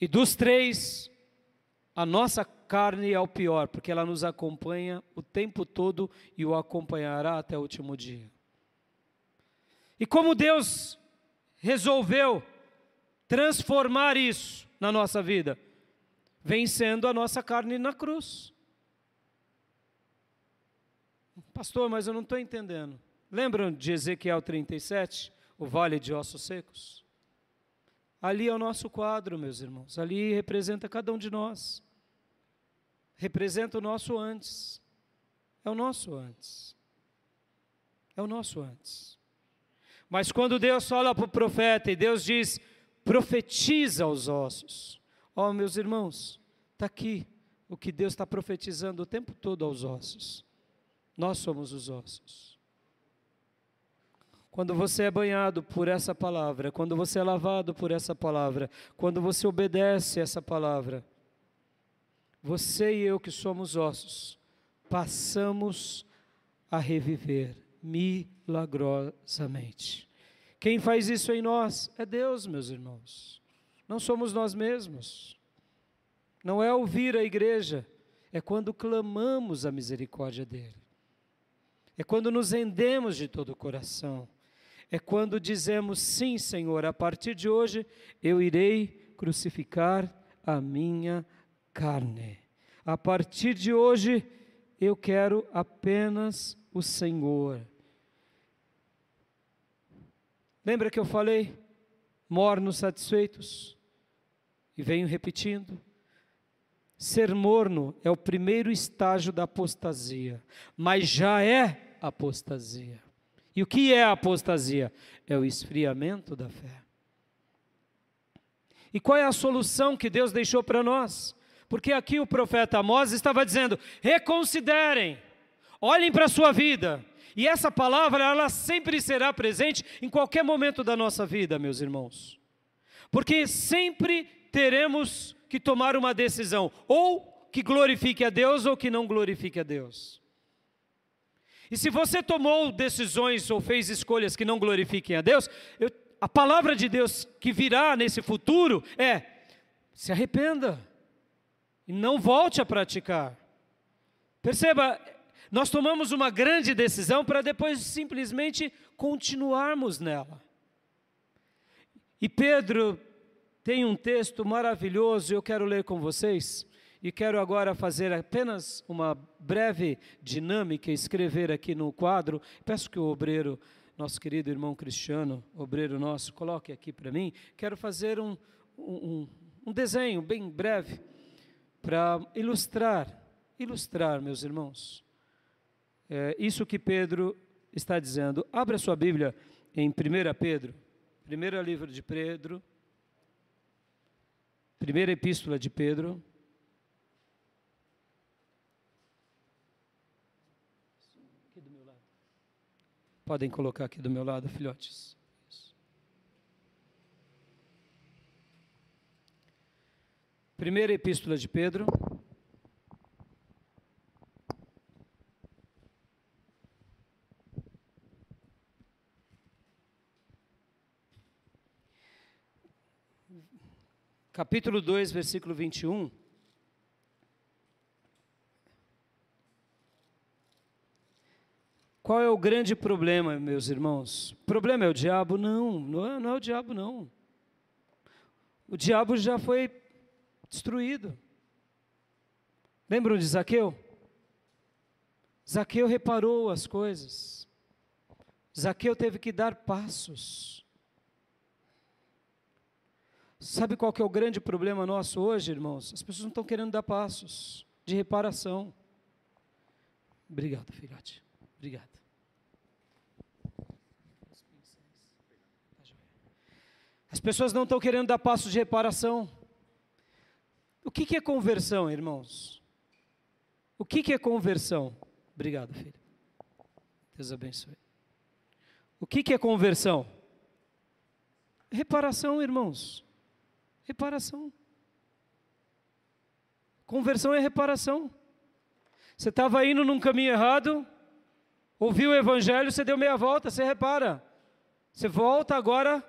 E dos três, a nossa carne é o pior, porque ela nos acompanha o tempo todo e o acompanhará até o último dia. E como Deus resolveu transformar isso na nossa vida? Vencendo a nossa carne na cruz. Pastor, mas eu não estou entendendo. Lembram de Ezequiel 37, o vale de ossos secos? Ali é o nosso quadro, meus irmãos. Ali representa cada um de nós. Representa o nosso antes. É o nosso antes. É o nosso antes. Mas quando Deus fala para o profeta e Deus diz: profetiza aos ossos. Ó, oh, meus irmãos, está aqui o que Deus está profetizando o tempo todo aos ossos. Nós somos os ossos. Quando você é banhado por essa palavra, quando você é lavado por essa palavra, quando você obedece essa palavra, você e eu que somos ossos, passamos a reviver milagrosamente. Quem faz isso em nós é Deus, meus irmãos. Não somos nós mesmos. Não é ouvir a igreja, é quando clamamos a misericórdia dele. É quando nos rendemos de todo o coração é quando dizemos: sim, Senhor, a partir de hoje eu irei crucificar a minha carne. A partir de hoje eu quero apenas o Senhor. Lembra que eu falei? Mornos satisfeitos. E venho repetindo. Ser morno é o primeiro estágio da apostasia, mas já é apostasia. E o que é apostasia? É o esfriamento da fé. E qual é a solução que Deus deixou para nós? Porque aqui o profeta Amós estava dizendo: reconsiderem, olhem para a sua vida. E essa palavra, ela sempre será presente em qualquer momento da nossa vida, meus irmãos. Porque sempre teremos que tomar uma decisão, ou que glorifique a Deus ou que não glorifique a Deus. E se você tomou decisões ou fez escolhas que não glorifiquem a Deus, eu, a palavra de Deus que virá nesse futuro é: se arrependa e não volte a praticar. Perceba, nós tomamos uma grande decisão para depois simplesmente continuarmos nela. E Pedro tem um texto maravilhoso, eu quero ler com vocês. E quero agora fazer apenas uma breve dinâmica, escrever aqui no quadro. Peço que o obreiro, nosso querido irmão Cristiano, obreiro nosso, coloque aqui para mim. Quero fazer um, um, um desenho bem breve para ilustrar, ilustrar, meus irmãos, é, isso que Pedro está dizendo. Abra sua Bíblia em 1 Pedro, primeiro livro de Pedro, primeira epístola de Pedro. Podem colocar aqui do meu lado, filhotes. Primeira epístola de Pedro. Capítulo 2, versículo 21. Qual é o grande problema, meus irmãos? O problema é o diabo? Não, não é, não é o diabo, não. O diabo já foi destruído. Lembram de Zaqueu? Zaqueu reparou as coisas. Zaqueu teve que dar passos. Sabe qual que é o grande problema nosso hoje, irmãos? As pessoas não estão querendo dar passos de reparação. Obrigado, filhote. Obrigado. As pessoas não estão querendo dar passos de reparação. O que, que é conversão, irmãos? O que, que é conversão? Obrigado, filho. Deus abençoe. O que, que é conversão? Reparação, irmãos. Reparação. Conversão é reparação. Você estava indo num caminho errado, ouviu o evangelho, você deu meia volta, você repara. Você volta agora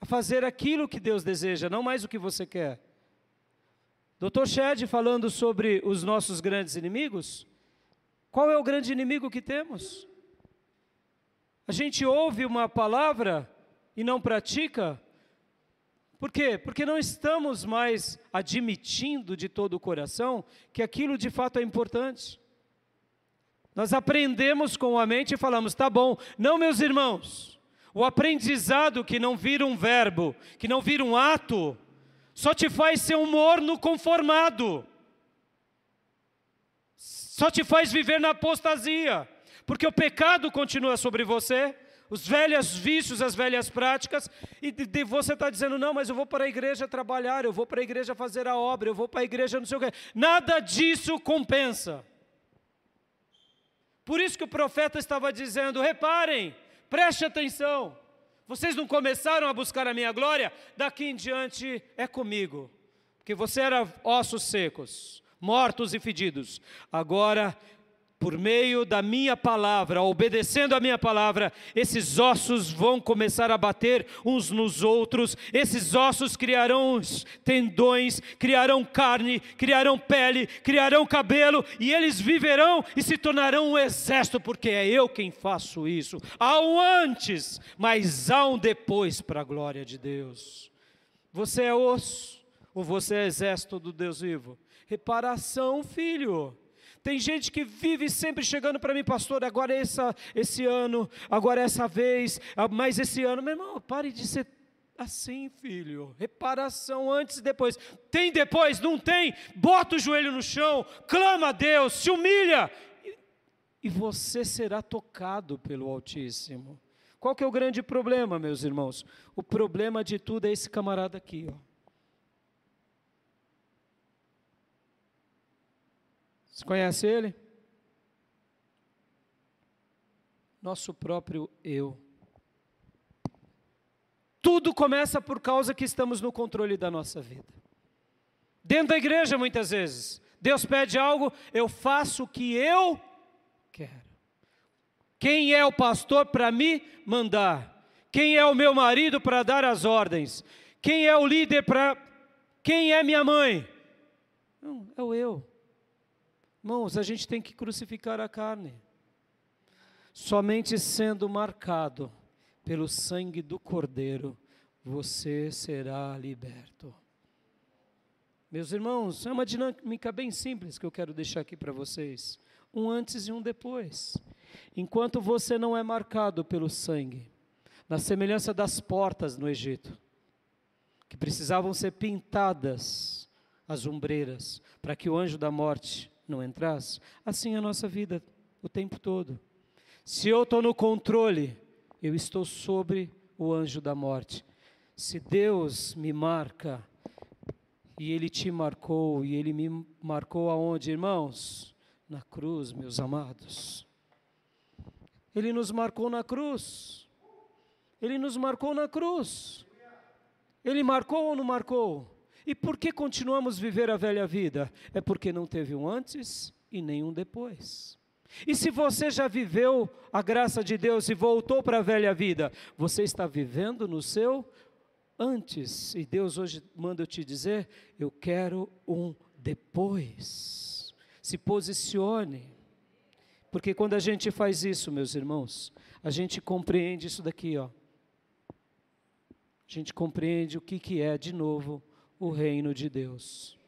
a fazer aquilo que Deus deseja, não mais o que você quer. Dr. Shed falando sobre os nossos grandes inimigos, qual é o grande inimigo que temos? A gente ouve uma palavra e não pratica, por quê? Porque não estamos mais admitindo de todo o coração que aquilo de fato é importante. Nós aprendemos com a mente e falamos, tá bom, não, meus irmãos, o aprendizado que não vira um verbo, que não vira um ato, só te faz ser um morno conformado. Só te faz viver na apostasia, porque o pecado continua sobre você, os velhos vícios, as velhas práticas, e de, de você está dizendo, não, mas eu vou para a igreja trabalhar, eu vou para a igreja fazer a obra, eu vou para a igreja não sei o quê. Nada disso compensa. Por isso que o profeta estava dizendo: reparem, preste atenção. Vocês não começaram a buscar a minha glória? Daqui em diante é comigo. Porque você era ossos secos, mortos e fedidos. Agora por meio da minha palavra, obedecendo a minha palavra, esses ossos vão começar a bater uns nos outros, esses ossos criarão tendões, criarão carne, criarão pele, criarão cabelo, e eles viverão e se tornarão um exército, porque é eu quem faço isso. Há um antes, mas há um depois para a glória de Deus. Você é osso, ou você é exército do Deus vivo? Reparação, filho. Tem gente que vive sempre chegando para mim, pastor, agora é essa, esse ano, agora é essa vez, mais esse ano. Meu irmão, pare de ser assim, filho. Reparação antes e depois. Tem depois? Não tem? Bota o joelho no chão, clama a Deus, se humilha. E, e você será tocado pelo Altíssimo. Qual que é o grande problema, meus irmãos? O problema de tudo é esse camarada aqui, ó. Você conhece ele? Nosso próprio eu. Tudo começa por causa que estamos no controle da nossa vida. Dentro da igreja, muitas vezes, Deus pede algo, eu faço o que eu quero. Quem é o pastor para me mandar? Quem é o meu marido para dar as ordens? Quem é o líder para. Quem é minha mãe? Não, é o eu. Irmãos, a gente tem que crucificar a carne. Somente sendo marcado pelo sangue do Cordeiro, você será liberto. Meus irmãos, é uma dinâmica bem simples que eu quero deixar aqui para vocês. Um antes e um depois. Enquanto você não é marcado pelo sangue, na semelhança das portas no Egito, que precisavam ser pintadas as ombreiras, para que o anjo da morte não entrasse. Assim é a nossa vida o tempo todo. Se eu estou no controle, eu estou sobre o anjo da morte. Se Deus me marca, e Ele te marcou, e Ele me marcou aonde, irmãos? Na cruz, meus amados. Ele nos marcou na cruz. Ele nos marcou na cruz. Ele marcou ou não marcou? E por que continuamos a viver a velha vida? É porque não teve um antes e nem um depois. E se você já viveu a graça de Deus e voltou para a velha vida, você está vivendo no seu antes. E Deus hoje manda eu te dizer: eu quero um depois. Se posicione. Porque quando a gente faz isso, meus irmãos, a gente compreende isso daqui, ó. A gente compreende o que, que é, de novo, o reino de Deus.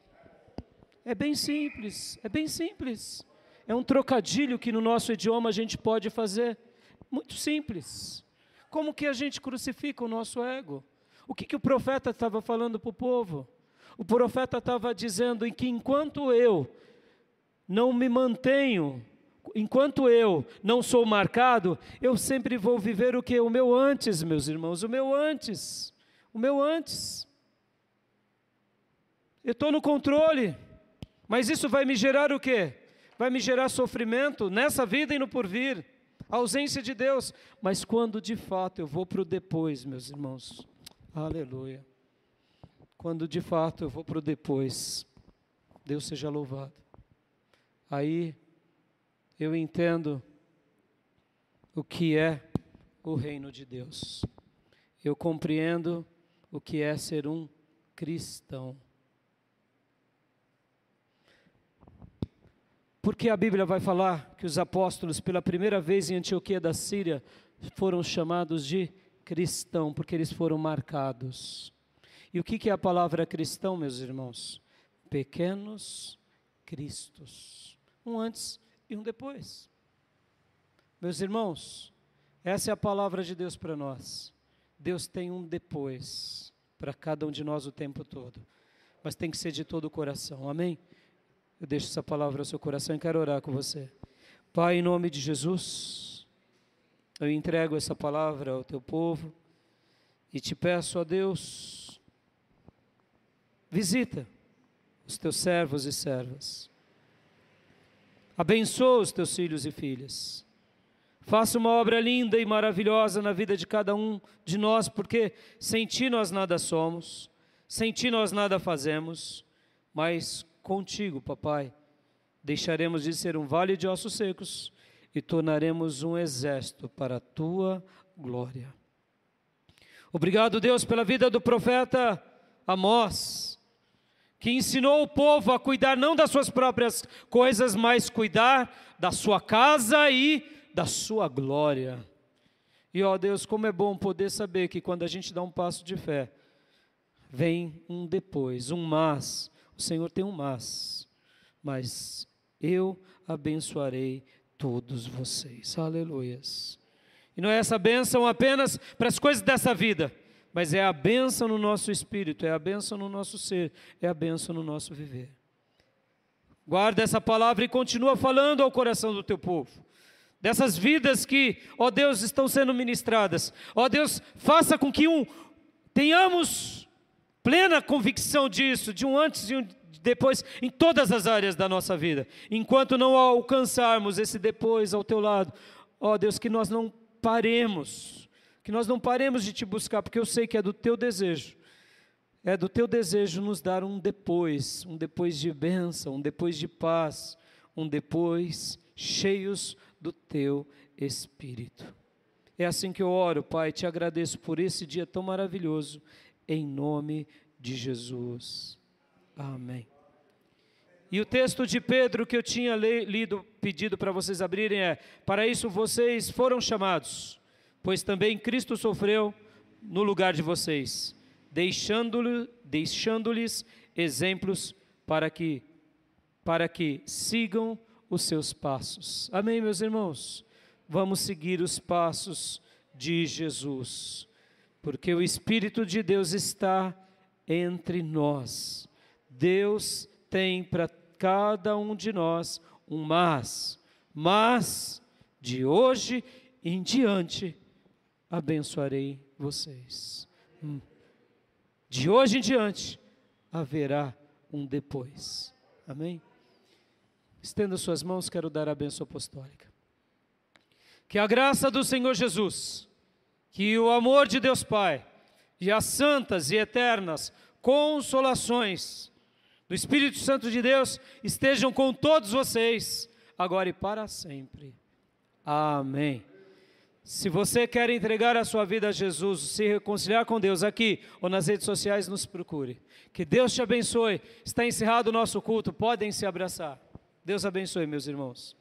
É bem simples, é bem simples. É um trocadilho que no nosso idioma a gente pode fazer. Muito simples. Como que a gente crucifica o nosso ego? O que, que o profeta estava falando para o povo? O profeta estava dizendo em que enquanto eu não me mantenho, enquanto eu não sou marcado, eu sempre vou viver o que? O meu antes, meus irmãos, o meu antes, o meu antes. Eu estou no controle, mas isso vai me gerar o quê? Vai me gerar sofrimento nessa vida e no porvir, ausência de Deus. Mas quando de fato eu vou para o depois, meus irmãos, Aleluia. Quando de fato eu vou para o depois, Deus seja louvado. Aí eu entendo o que é o reino de Deus. Eu compreendo o que é ser um cristão. Porque a Bíblia vai falar que os apóstolos, pela primeira vez em Antioquia da Síria, foram chamados de cristão, porque eles foram marcados. E o que é a palavra cristão, meus irmãos? Pequenos cristos. Um antes e um depois. Meus irmãos, essa é a palavra de Deus para nós. Deus tem um depois para cada um de nós o tempo todo. Mas tem que ser de todo o coração. Amém? Eu deixo essa palavra ao seu coração e quero orar com você. Pai, em nome de Jesus. Eu entrego essa palavra ao teu povo e te peço a Deus, visita os teus servos e servas. Abençoa os teus filhos e filhas. Faça uma obra linda e maravilhosa na vida de cada um de nós, porque sem ti nós nada somos, sem ti nós nada fazemos, mas contigo, papai, deixaremos de ser um vale de ossos secos e tornaremos um exército para a tua glória. Obrigado, Deus, pela vida do profeta Amós, que ensinou o povo a cuidar não das suas próprias coisas, mas cuidar da sua casa e da sua glória. E ó Deus, como é bom poder saber que quando a gente dá um passo de fé, vem um depois, um mas. O Senhor tem um mas, mas eu abençoarei todos vocês. Aleluias. E não é essa bênção apenas para as coisas dessa vida, mas é a bênção no nosso espírito, é a bênção no nosso ser, é a bênção no nosso viver. Guarda essa palavra e continua falando ao coração do teu povo. Dessas vidas que, ó Deus, estão sendo ministradas. Ó Deus, faça com que um tenhamos plena convicção disso, de um antes e um depois em todas as áreas da nossa vida. Enquanto não alcançarmos esse depois ao teu lado, ó Deus, que nós não paremos, que nós não paremos de te buscar, porque eu sei que é do teu desejo. É do teu desejo nos dar um depois, um depois de bênção, um depois de paz, um depois cheios do teu espírito. É assim que eu oro, Pai, te agradeço por esse dia tão maravilhoso, em nome de Jesus. Amém. E o texto de Pedro que eu tinha lido, pedido para vocês abrirem é: Para isso vocês foram chamados, pois também Cristo sofreu no lugar de vocês, deixando-lhes deixando exemplos para que para que sigam os seus passos. Amém, meus irmãos. Vamos seguir os passos de Jesus, porque o Espírito de Deus está entre nós Deus tem para cada um de nós um mas. Mas de hoje em diante abençoarei vocês. Hum. De hoje em diante haverá um depois. Amém? Estenda suas mãos, quero dar a benção apostólica. Que a graça do Senhor Jesus, que o amor de Deus Pai e as santas e eternas consolações do Espírito Santo de Deus estejam com todos vocês, agora e para sempre. Amém. Se você quer entregar a sua vida a Jesus, se reconciliar com Deus aqui ou nas redes sociais, nos procure. Que Deus te abençoe. Está encerrado o nosso culto, podem se abraçar. Deus abençoe, meus irmãos.